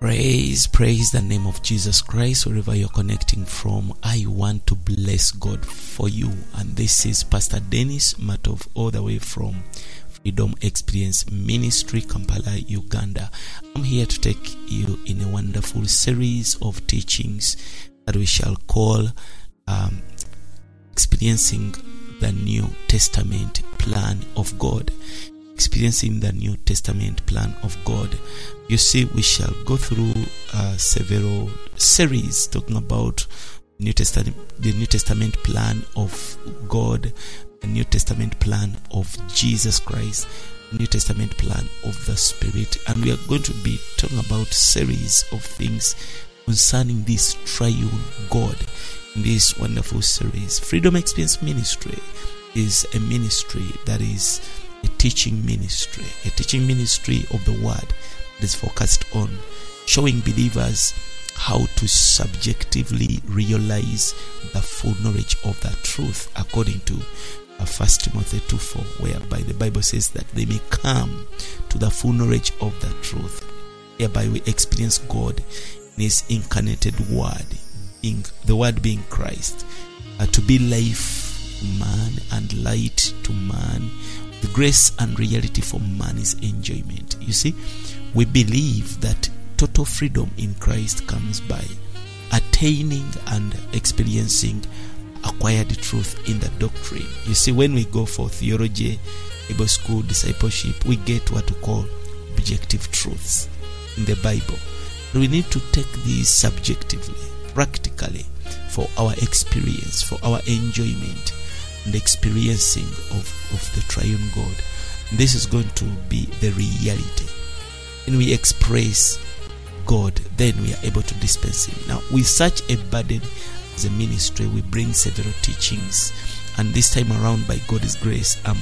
Praise, praise the name of Jesus Christ wherever you're connecting from. I want to bless God for you. And this is Pastor Dennis Matov, all the way from Freedom Experience Ministry, Kampala, Uganda. I'm here to take you in a wonderful series of teachings that we shall call um, Experiencing the New Testament Plan of God experiencing the New Testament plan of God. You see, we shall go through uh, several series talking about New Testament, the New Testament plan of God, the New Testament plan of Jesus Christ, New Testament plan of the Spirit, and we are going to be talking about series of things concerning this triune God in this wonderful series. Freedom Experience Ministry is a ministry that is teaching ministry, a teaching ministry of the word that is focused on showing believers how to subjectively realize the full knowledge of the truth according to uh, 1 Timothy 2 4, whereby the Bible says that they may come to the full knowledge of the truth. Hereby we experience God in His incarnated Word, in the Word being Christ, uh, to be life to man and light to man the grace and reality for man is enjoyment. You see, we believe that total freedom in Christ comes by attaining and experiencing acquired truth in the doctrine. You see, when we go for theology, Bible school, discipleship, we get what we call objective truths in the Bible. We need to take these subjectively, practically, for our experience, for our enjoyment and experiencing of, of the triune God. This is going to be the reality. When we express God, then we are able to dispense Him. Now, with such a burden as a ministry, we bring several teachings. And this time around, by God's grace, I'm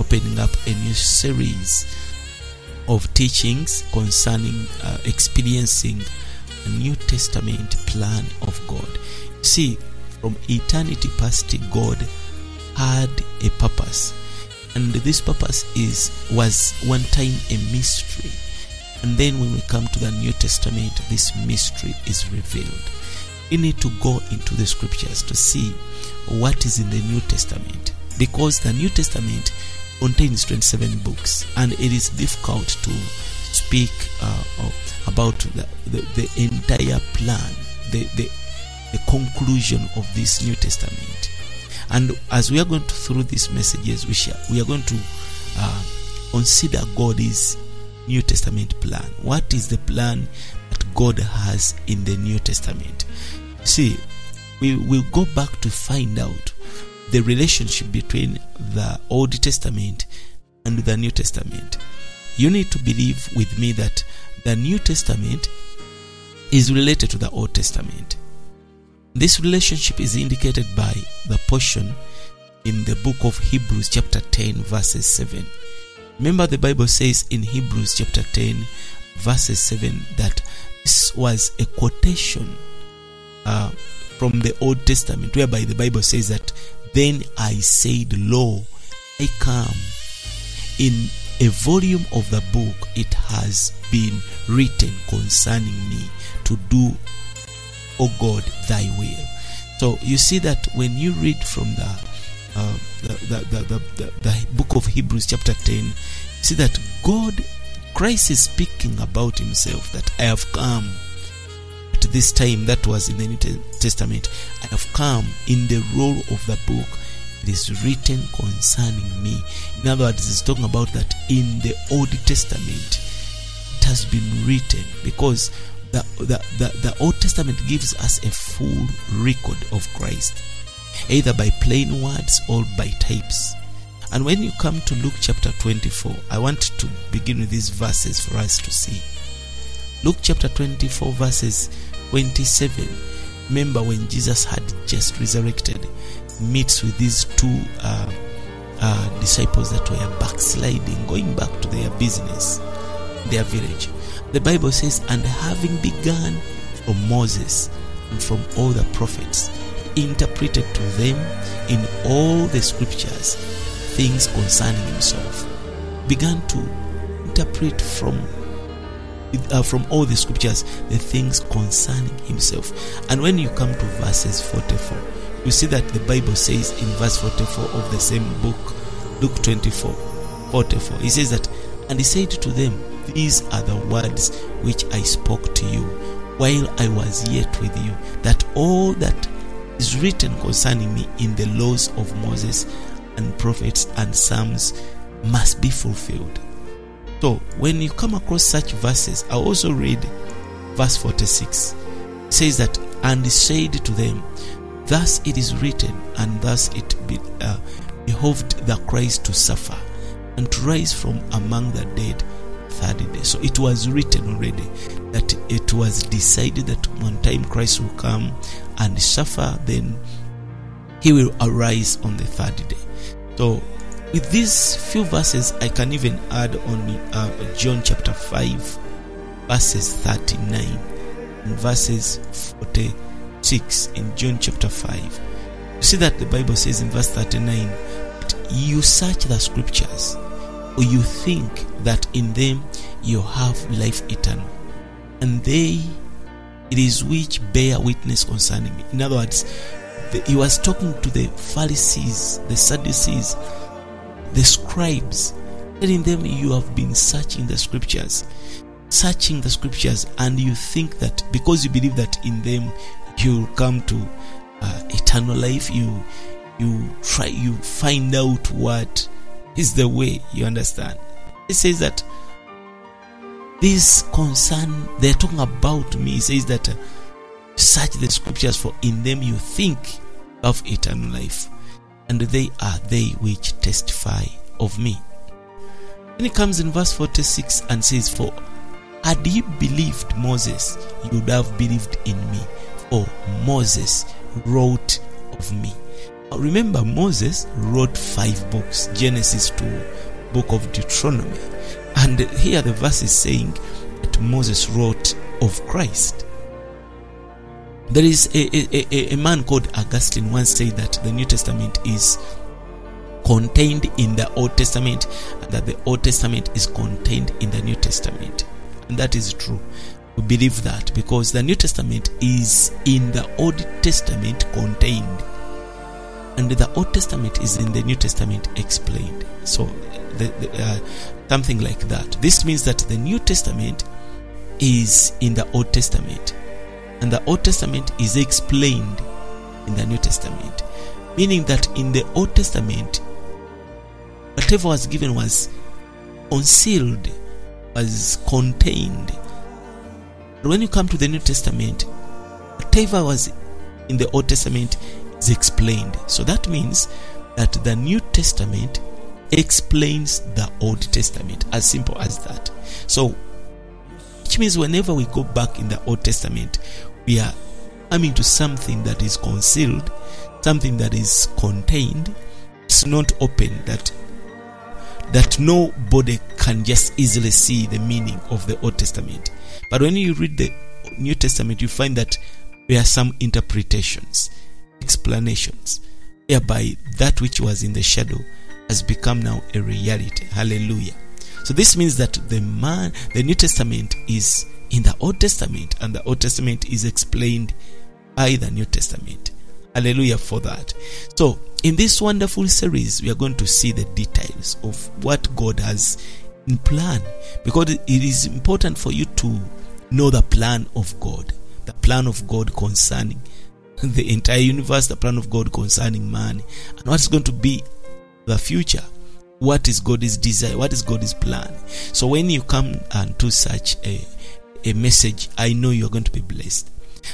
opening up a new series of teachings concerning uh, experiencing a New Testament plan of God. See, from eternity past, God had a purpose. And this purpose is was one time a mystery. And then when we come to the new testament this mystery is revealed. We need to go into the scriptures to see what is in the new testament. Because the new testament contains 27 books and it is difficult to speak uh, about the, the, the entire plan the, the, the conclusion of this new testament and as we are going through these messages we share, we are going to uh, consider god's new testament plan. What is the plan that god has in the new testament? See we will go back to find out the relationship between the old testament and the new testament. You need to believe with me that the new testament is related to the old testament this relationship is indicated by the portion in the book of Hebrews, chapter 10, verses 7. Remember, the Bible says in Hebrews, chapter 10, verses 7, that this was a quotation uh, from the Old Testament, whereby the Bible says that, Then I said, Lo, I come. In a volume of the book, it has been written concerning me to do O God, thy will. So you see that when you read from the, uh, the, the, the, the, book of Hebrews, chapter 10, you see that God, Christ is speaking about himself that I have come at this time, that was in the New Testament, I have come in the roll of the book. It is written concerning me. In other words, it's talking about that in the Old Testament, it has been written because the, the, the, Old Testament gives us a full record of Christ, either by plain words or by types. And when you come to Luke chapter 24, I want to begin with these verses for us to see. Luke chapter 24, verses 27. Remember when Jesus had just resurrected, meets with these two uh, uh, disciples that were backsliding, going back to their business, their village. The Bible says, and having begun from Moses and from all the prophets, interpreted to them in all the scriptures things concerning himself. Began to interpret from uh, from all the scriptures the things concerning himself. And when you come to verses 44, you see that the Bible says in verse 44 of the same book, Luke 24 44, he says that, and he said to them, These are the words which I spoke to you while I was yet with you, that all that is written concerning me in the laws of Moses and prophets and Psalms must be fulfilled. So, when you come across such verses, I also read verse 46. It says that, and said to them, Thus it is written, and thus it be, uh, behoved the Christ to suffer and to rise from among the dead third day. So it was written already that it was decided that one time Christ will come and suffer, then he will arise on the third day. So with these few verses, I can even add on uh, John chapter 5, verses 39 and verses 46 in John chapter 5. You see that the Bible says in verse 39 you search the scriptures or you think that in them you have life eternal. And they it is which bear witness concerning me. In other words the, he was talking to the pharisees the sadducees the scribes telling them you have been searching the scriptures searching the scriptures and you think that because you believe that in them you'll come to uh, eternal life you you try you find out what is the way you understand? It says that this concern they're talking about me. It says that uh, search the scriptures for in them you think of eternal life and they are they which testify of me. Then it comes in verse 46 and says for had ye believed moses you would have believed in me for moses wrote of me remember moses wrote five books genesis to book of deuteronomy. And here the verse is saying that moses wrote of christ. There is a, a, a, a man called augustine once said that the new testament is contained in the old testament and that the old testament is contained in the new testament. And that is true. We believe that because the new testament is in the old testament contained and the Old Testament is in the New Testament explained. So, the, the, uh, something like that. This means that the New Testament is in the Old Testament, and the Old Testament is explained in the New Testament. Meaning that in the Old Testament, whatever was given was concealed, was contained. But when you come to the New Testament, whatever was in the Old Testament is explained. So that means that the New Testament explains the Old Testament. As simple as that. So, which means whenever we go back in the Old Testament, we are coming to something that is concealed, something that is contained. It's not open that that nobody can just easily see the meaning of the Old Testament. But when you read the New Testament, you find that there are some interpretations explanations, whereby that which was in the shadow has become now a reality. Hallelujah. So this means that the man, the New Testament is in the Old Testament, and the Old Testament is explained by the New Testament. Hallelujah for that. So, in this wonderful series, we are going to see the details of what God has in plan because it is important for you to know the plan of God, the plan of God concerning the entire universe, the plan of God concerning man, and what's going to be the future. What is God's desire? What is God's plan? So when you come and to such a, a message, I know you're going to be blessed.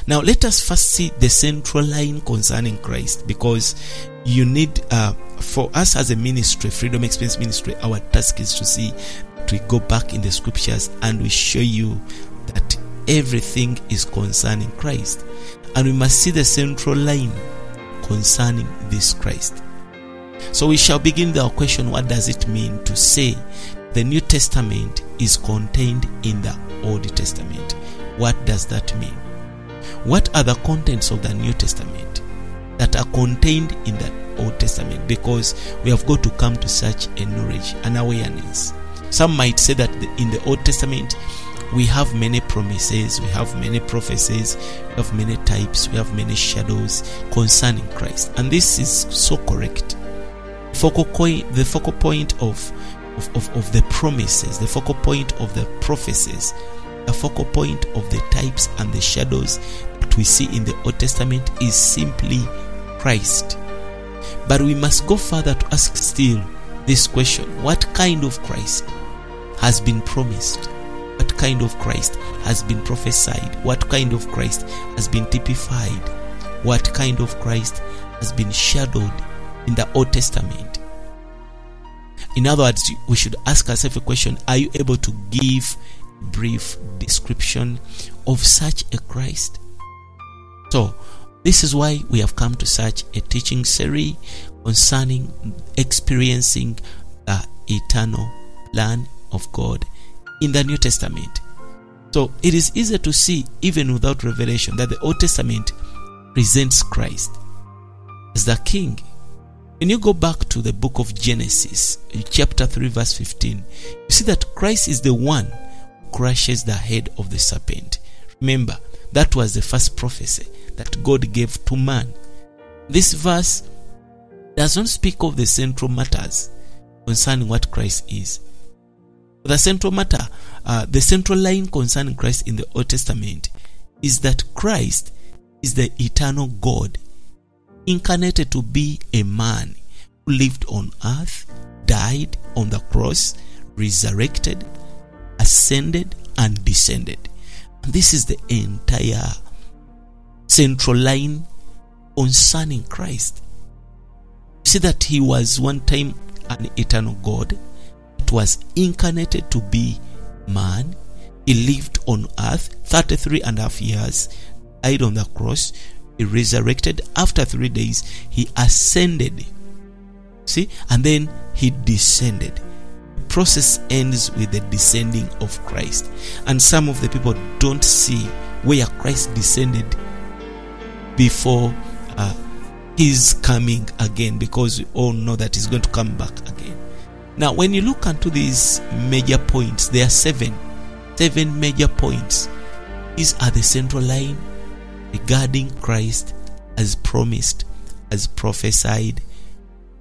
Now let us first see the central line concerning Christ because you need uh, for us as a ministry, Freedom Experience Ministry, our task is to see to go back in the scriptures and we show you that everything is concerning Christ. And we must see the central line concerning this Christ. So we shall begin our question what does it mean to say the New Testament is contained in the Old Testament? What does that mean? What are the contents of the New Testament that are contained in the Old Testament? Because we have got to come to such a knowledge, an awareness. Some might say that in the Old Testament, we have many promises, we have many prophecies, we have many types, we have many shadows concerning Christ. And this is so correct. Focal the focal point of, of, of, of the promises, the focal point of the prophecies, the focal point of the types and the shadows that we see in the Old Testament is simply Christ. But we must go further to ask still this question what kind of Christ has been promised? Kind of Christ has been prophesied? What kind of Christ has been typified? What kind of Christ has been shadowed in the Old Testament? In other words, we should ask ourselves a question Are you able to give a brief description of such a Christ? So, this is why we have come to such a teaching series concerning experiencing the eternal plan of God in the New Testament. So it is easy to see, even without revelation, that the Old Testament presents Christ as the King. When you go back to the book of Genesis, chapter 3, verse 15, you see that Christ is the one who crushes the head of the serpent. Remember, that was the first prophecy that God gave to man. This verse does not speak of the central matters concerning what Christ is. The central matter, uh, the central line concerning Christ in the Old Testament is that Christ is the eternal God, incarnated to be a man who lived on earth, died on the cross, resurrected, ascended, and descended. And this is the entire central line concerning Christ. You see that he was one time an eternal God was incarnated to be man. He lived on earth 33 and a half years, died on the cross, he resurrected. After three days, he ascended. See? And then he descended. The process ends with the descending of Christ. And some of the people don't see where Christ descended before uh, his coming again because we all know that he's going to come back again. Now, when you look into these major points, there are seven, seven major points. These are the central line regarding Christ as promised, as prophesied,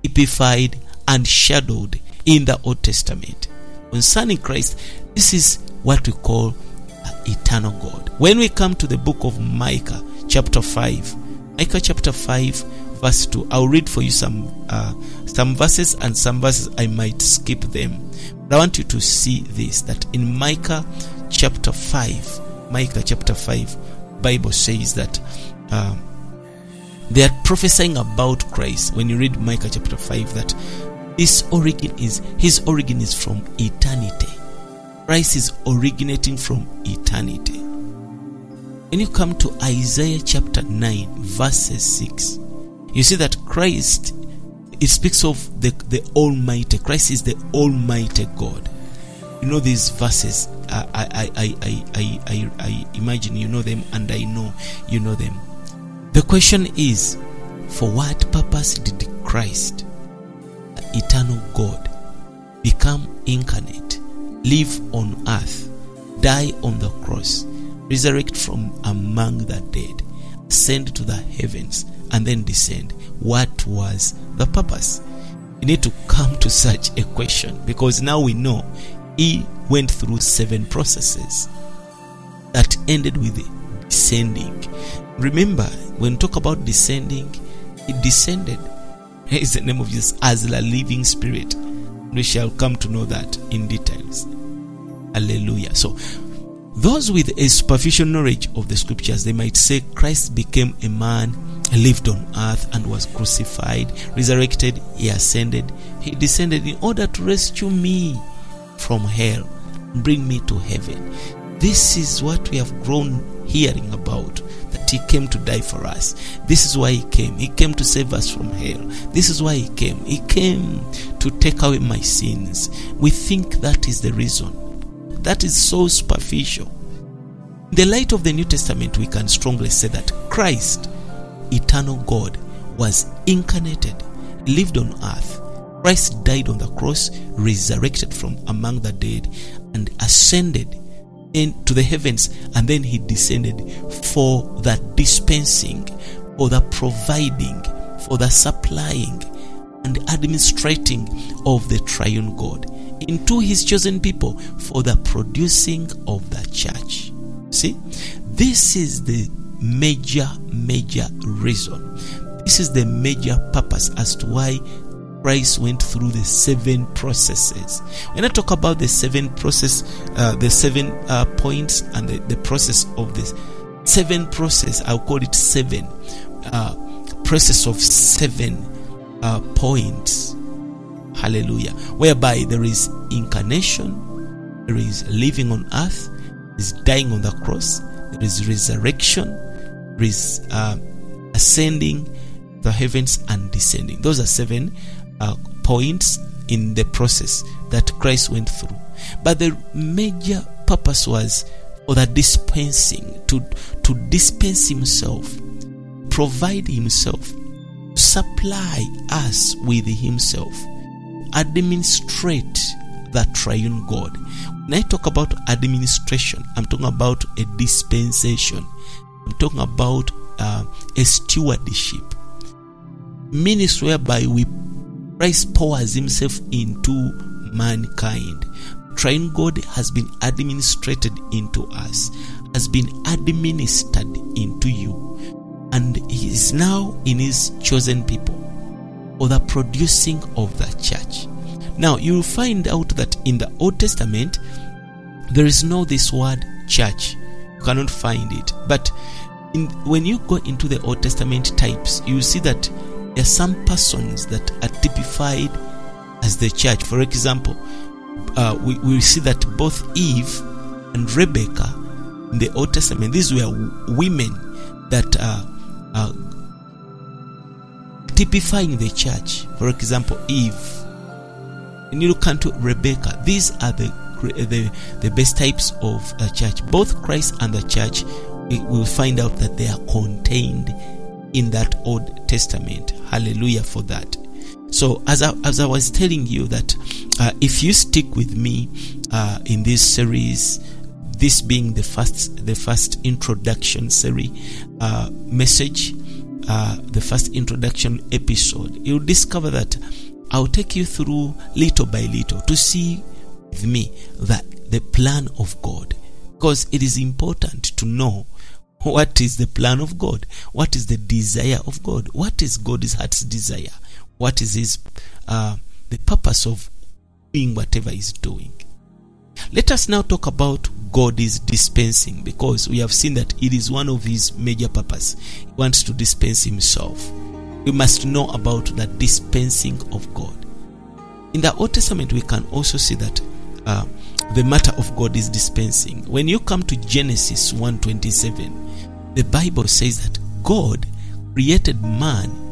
typified, and shadowed in the Old Testament. Concerning Christ, this is what we call eternal God. When we come to the book of Micah, chapter 5, Micah chapter 5, verse 2, I'll read for you some uh, some verses and some verses I might skip them. But I want you to see this that in Micah chapter 5, Micah chapter 5, Bible says that uh, they are prophesying about Christ. When you read Micah chapter 5, that his origin is his origin is from eternity. Christ is originating from eternity. When you come to Isaiah chapter 9, verses 6, you see that Christ, it speaks of the, the Almighty. Christ is the Almighty God. You know these verses. I, I, I, I, I, I, I imagine you know them, and I know you know them. The question is for what purpose did Christ, eternal God, become incarnate, live on earth, die on the cross, resurrect from among the dead, ascend to the heavens, and then descend? What was the purpose? We need to come to such a question because now we know he went through seven processes that ended with descending. Remember, when we talk about descending, he descended. Is the name of Jesus as the living spirit. We shall come to know that in details. Hallelujah. So, those with a superficial knowledge of the scriptures, they might say Christ became a man, lived on earth, and was crucified, resurrected, he ascended, he descended in order to rescue me from hell, bring me to heaven. This is what we have grown hearing about that he came to die for us. This is why he came. He came to save us from hell. This is why he came. He came to take away my sins. We think that is the reason. That is so superficial. In the light of the New Testament, we can strongly say that Christ, eternal God, was incarnated, lived on earth. Christ died on the cross, resurrected from among the dead, and ascended into the heavens, and then he descended for the dispensing, for the providing, for the supplying, and administrating of the triune God into his chosen people for the producing of the church. See, this is the major, major reason. This is the major purpose as to why Christ went through the seven processes. When I talk about the seven process, uh, the seven uh, points, and the, the, process of this seven process, I'll call it seven uh, process of seven uh, points. Hallelujah. Whereby there is incarnation, there is living on earth, is dying on the cross, there is resurrection, there is uh, ascending the heavens and descending. Those are seven uh, points in the process that Christ went through. But the major purpose was for the dispensing, to, to dispense himself, provide himself, supply us with himself, administrate the triune God. When I talk about administration, I'm talking about a dispensation. I'm talking about uh, a stewardship. Ministry whereby we Christ powers himself into mankind. Triune God has been administrated into us, has been administered into you, and he is now in his chosen people for the producing of the church. Now you will find out that in the Old Testament there is no this word church. You cannot find it. But in, when you go into the Old Testament types, you see that there are some persons that are typified as the church. For example, uh, we, we see that both Eve and Rebecca in the Old Testament, these were women that are, are typifying the church. For example, Eve. And you look into Rebecca, these are the the, the best types of a church. Both Christ and the church, we will find out that they are contained in that Old Testament. Hallelujah for that. So, as I, as I was telling you that uh, if you stick with me uh, in this series, this being the first the first introduction series uh, message, uh, the first introduction episode, you'll discover that I'll take you through little by little to see with me that the plan of God, because it is important to know what is the plan of God? What is the desire of God? What is God's heart's desire? What is His uh, the purpose of doing whatever He's doing? Let us now talk about God is dispensing because we have seen that it is one of His major purpose. He wants to dispense Himself. We must know about the dispensing of God. In the Old Testament, we can also see that uh, the matter of God is dispensing. When you come to Genesis 1:27, the Bible says that God created man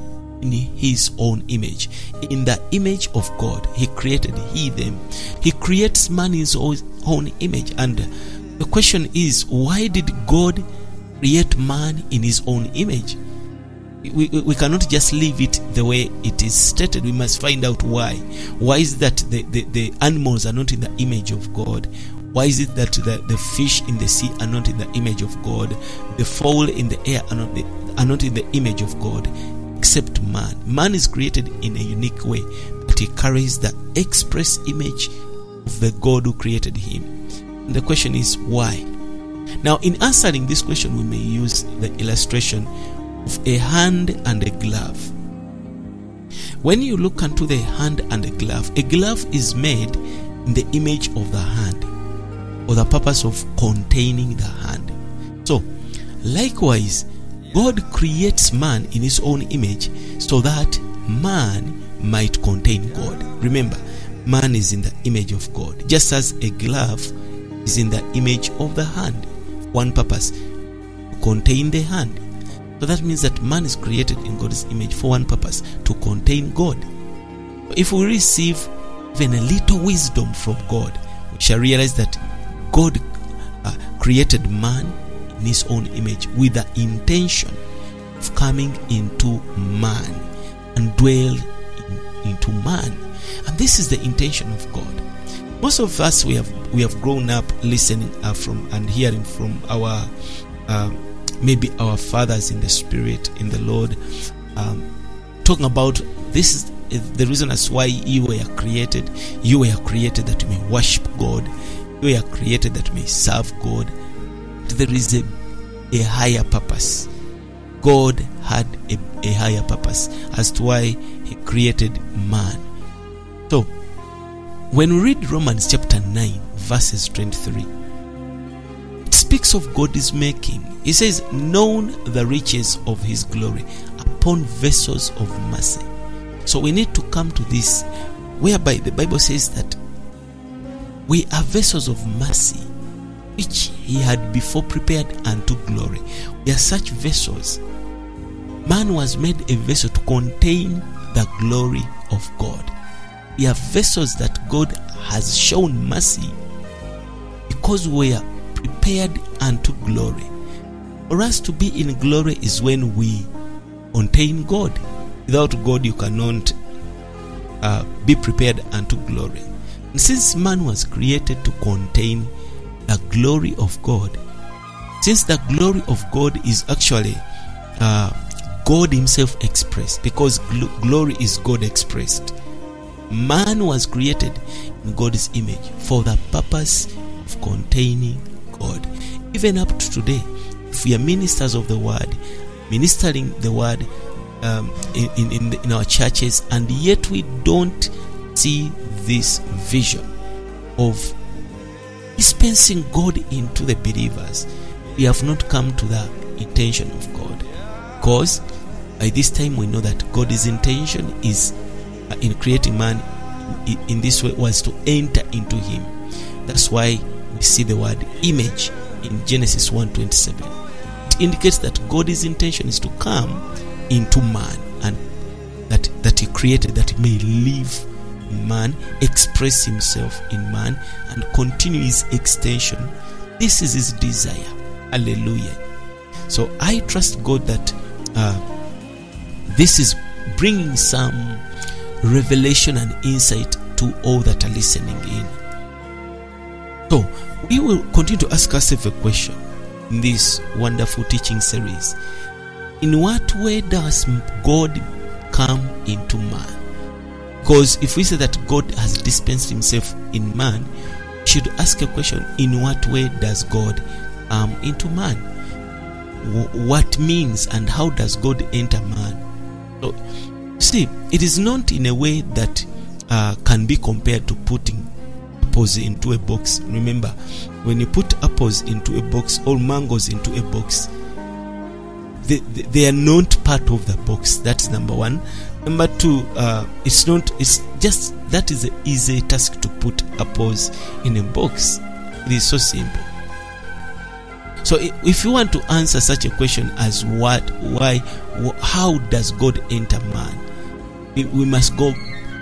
in his own image. In the image of God, he created he them. He creates man in his own image. And the question is, why did God create man in his own image? We, we, cannot just leave it the way it is stated. We must find out why. Why is that the, the, the animals are not in the image of God? Why is it that the, the fish in the sea are not in the image of God? The fowl in the air are not, the, are not in the image of God, except man. Man is created in a unique way, but he carries the express image of the God who created him. And the question is, why? Now, in answering this question, we may use the illustration of a hand and a glove. When you look into the hand and a glove, a glove is made in the image of the hand for the purpose of containing the hand. So, likewise, God creates man in his own image so that man might contain God. Remember, man is in the image of God, just as a glove is in the image of the hand. One purpose contain the hand. So that means that man is created in God's image for one purpose to contain God. If we receive even a little wisdom from God, we shall realize that God uh, created man in his own image with the intention of coming into man and dwell in, into man. And this is the intention of God. most of us we have we have grown up listening uh, from and hearing from our uh, maybe our fathers in the spirit in the Lord um, talking about this is the reason as why you were created you were created that you may worship God you were created that you may serve God there is a, a higher purpose. God had a, a higher purpose as to why he created man. So when we read Romans chapter 9 verses 23 it speaks of God's making. He says known the riches of his glory upon vessels of mercy. So we need to come to this whereby the bible says that we are vessels of mercy which he had before prepared unto glory we are such vessels man was made a vessel to contain the glory of god we are vessels that god has shown mercy because we are prepared unto glory for us to be in glory is when we contain God. Without God, you cannot uh, be prepared unto glory. And since man was created to contain the glory of God, since the glory of God is actually uh, God Himself expressed, because gl- glory is God expressed, man was created in God's image for the purpose of containing God. Even up to today, if we are ministers of the word, ministering the word um, in, in, in, in our churches, and yet we don't see this vision of dispensing God into the believers, we have not come to the intention of God. Because by this time we know that God's intention is uh, in creating man in, in this way was to enter into him. That's why we see the word image in Genesis 1:27 indicates that God's intention is to come into man and that that he created that he may live man, express himself in man, and continue his extension. This is his desire. Hallelujah. So I trust God that uh, this is bringing some revelation and insight to all that are listening in. So we will continue to ask ourselves a question in this wonderful teaching series. In what way does God come into man? Because if we say that God has dispensed himself in man, we should ask a question in what way does God come into man? What means and how does God enter man? So, see, it is not in a way that uh, can be compared to putting apples into a box. Remember, when you put apples into a box or mangoes into a box, they, they are not part of the box. That's number one. Number two, uh, it's not. It's just that is a easy task to put apples in a box. It is so simple. So, if you want to answer such a question as what, why, how does God enter man, we must go.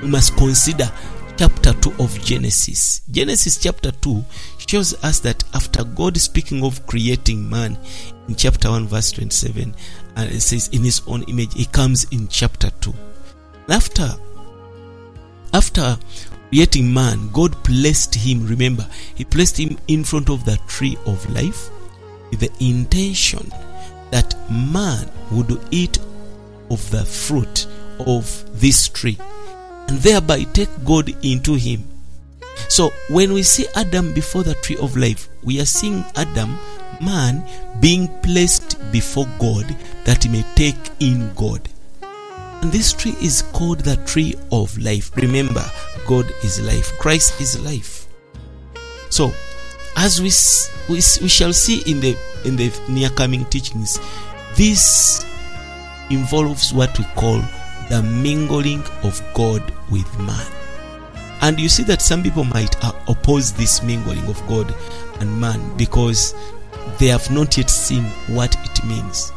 We must consider chapter 2 of Genesis. Genesis chapter 2 shows us that after God speaking of creating man in chapter 1 verse 27 and it says in his own image he comes in chapter 2. After after creating man God placed him remember he placed him in front of the tree of life with the intention that man would eat of the fruit of this tree and thereby take God into him. So when we see Adam before the tree of life, we are seeing Adam, man, being placed before God that he may take in God. And this tree is called the tree of life. Remember, God is life, Christ is life. So, as we, we, we shall see in the in the near coming teachings, this involves what we call the mingling of God with man. And you see that some people might uh, oppose this mingling of God and man because they have not yet seen what it means.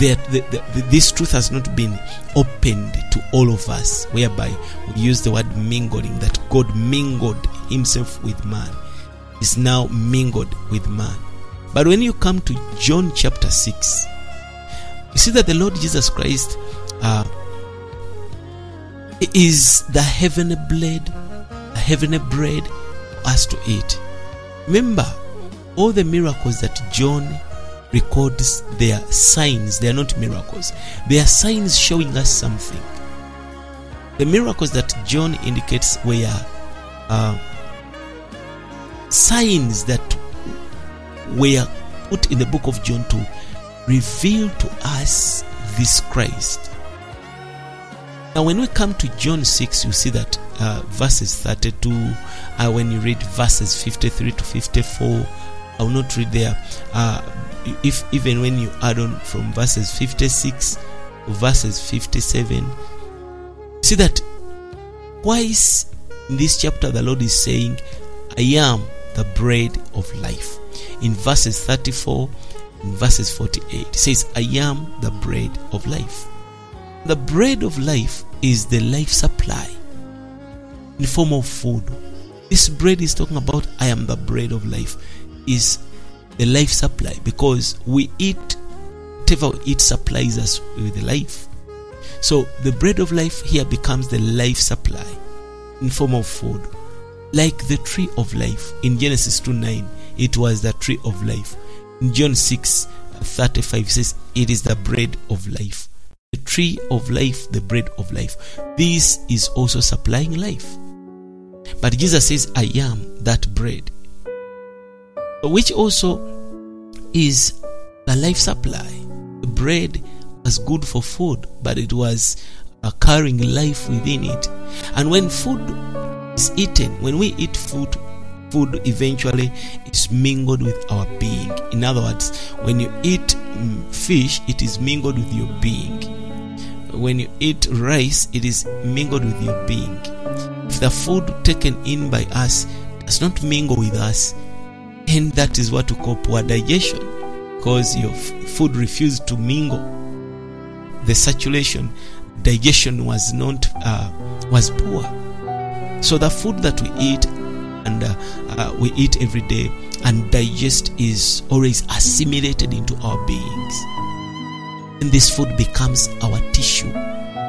That this truth has not been opened to all of us, whereby we use the word mingling, that God mingled himself with man, is now mingled with man. But when you come to John chapter 6, you see that the Lord Jesus Christ uh, is the heavenly blade, the heavenly bread for us to eat. Remember, all the miracles that John records, they are signs, they are not miracles. They are signs showing us something. The miracles that John indicates were uh, signs that were put in the book of John to reveal to us this Christ. Now, when we come to John 6, you see that uh, verses 32, uh, when you read verses 53 to 54, I will not read there. Uh, if even when you add on from verses 56 to verses 57, see that twice in this chapter the Lord is saying, I am the bread of life. In verses 34, in verses 48, it says, I am the bread of life. The bread of life is the life supply in the form of food. This bread is talking about I am the bread of life is the life supply because we eat whatever it supplies us with life. So the bread of life here becomes the life supply in form of food. Like the tree of life in Genesis 2 9, it was the tree of life. In John 6 35 says, It is the bread of life. Tree of life, the bread of life. This is also supplying life. But Jesus says, I am that bread. Which also is the life supply. The bread was good for food, but it was carrying life within it. And when food is eaten, when we eat food, food eventually is mingled with our being. In other words, when you eat mm, fish, it is mingled with your being. When you eat rice, it is mingled with your being. If the food taken in by us does not mingle with us, and that is what we call poor digestion, because your food refused to mingle. The saturation, digestion was not uh, was poor. So the food that we eat and uh, uh, we eat every day and digest is always assimilated into our beings. And this food becomes our tissue.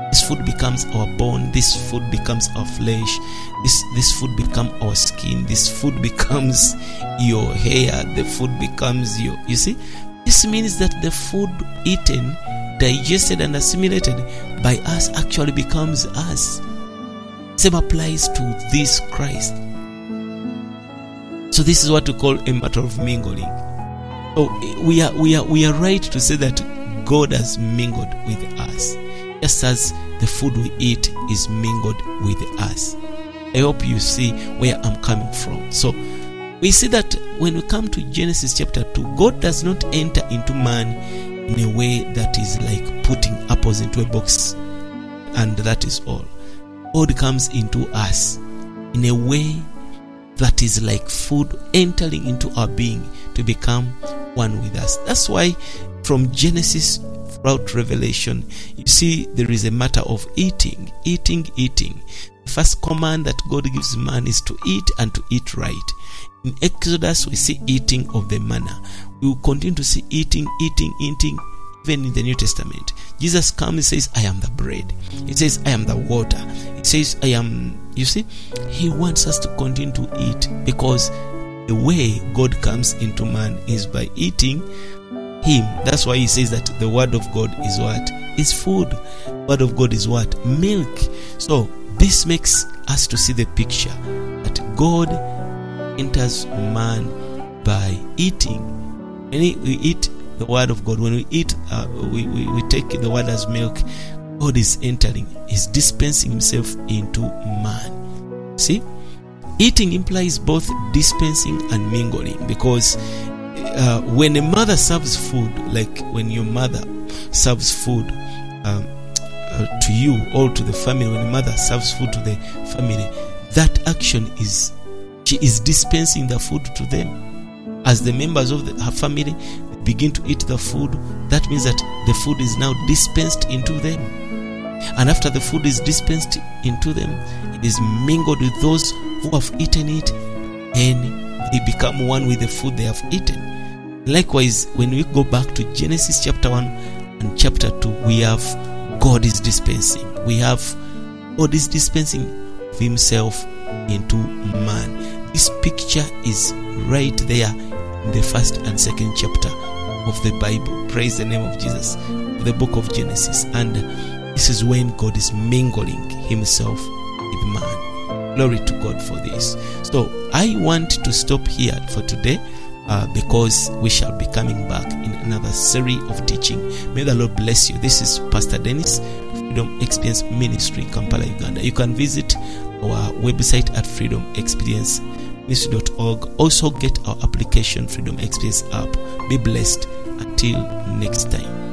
This food becomes our bone. This food becomes our flesh. This this food becomes our skin. This food becomes your hair. The food becomes your. You see, this means that the food eaten, digested, and assimilated by us actually becomes us. Same applies to this Christ. So this is what we call a matter of mingling. So we are we are we are right to say that God has mingled with us, just as the food we eat is mingled with us. I hope you see where I'm coming from. So we see that when we come to Genesis chapter 2, God does not enter into man in a way that is like putting apples into a box and that is all. God comes into us in a way that is like food entering into our being to become one with us. That's why from Genesis throughout Revelation, you see there is a matter of eating, eating, eating. The first command that God gives man is to eat and to eat right. In Exodus, we see eating of the manna. We will continue to see eating, eating, eating, even in the New Testament. Jesus comes and says, I am the bread. He says, I am the water. He says, I am, you see, He wants us to continue to eat because the way God comes into man is by eating Him. That's why He says that the Word of God is what? Is food. Word of God is what? Milk. So this makes us to see the picture that God enters man by eating. When we eat the word of God, when we eat, uh, we, we, we take the word as milk, God is entering, is dispensing himself into man. See? Eating implies both dispensing and mingling because uh, when a mother serves food, like when your mother serves food um, uh, to you or to the family, when a mother serves food to the family, that action is she is dispensing the food to them. As the members of the, her family begin to eat the food, that means that the food is now dispensed into them. And after the food is dispensed into them, it is mingled with those who have eaten it, and they become one with the food they have eaten. Likewise, when we go back to Genesis chapter 1 and chapter 2, we have God is dispensing. We have God is dispensing of Himself into man. This picture is right there in the first and second chapter of the Bible. Praise the name of Jesus. The book of Genesis. And this is when God is mingling himself with man. Glory to God for this. So I want to stop here for today. Uh, because we shall be coming back in another series of teaching. May the Lord bless you. This is Pastor Dennis, Freedom Experience Ministry, Kampala, Uganda. You can visit our website at freedomexperienceministry.org. Also get our application, Freedom Experience app. Be blessed. Until next time.